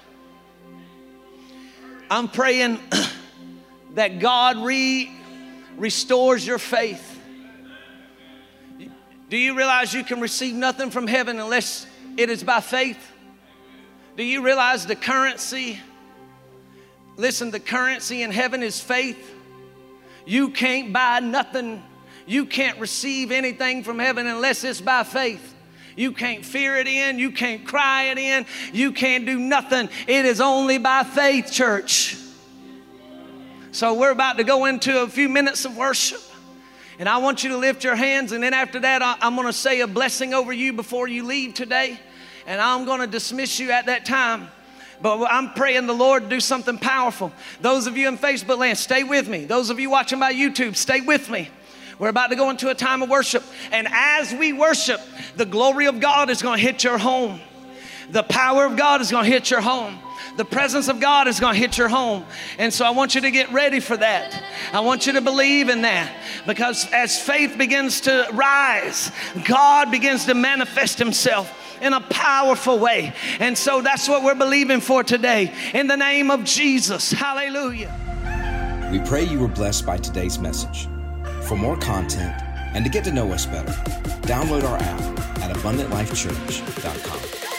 I'm praying that God re- restores your faith. Do you realize you can receive nothing from heaven unless it is by faith? Do you realize the currency? Listen, the currency in heaven is faith. You can't buy nothing, you can't receive anything from heaven unless it's by faith. You can't fear it in. You can't cry it in. You can't do nothing. It is only by faith, church. So we're about to go into a few minutes of worship. And I want you to lift your hands. And then after that, I'm going to say a blessing over you before you leave today. And I'm going to dismiss you at that time. But I'm praying the Lord do something powerful. Those of you in Facebook land, stay with me. Those of you watching by YouTube, stay with me. We're about to go into a time of worship. And as we worship, the glory of God is going to hit your home. The power of God is going to hit your home. The presence of God is going to hit your home. And so I want you to get ready for that. I want you to believe in that because as faith begins to rise, God begins to manifest Himself in a powerful way. And so that's what we're believing for today. In the name of Jesus. Hallelujah. We pray you were blessed by today's message. For more content and to get to know us better, download our app at abundantlifechurch.com.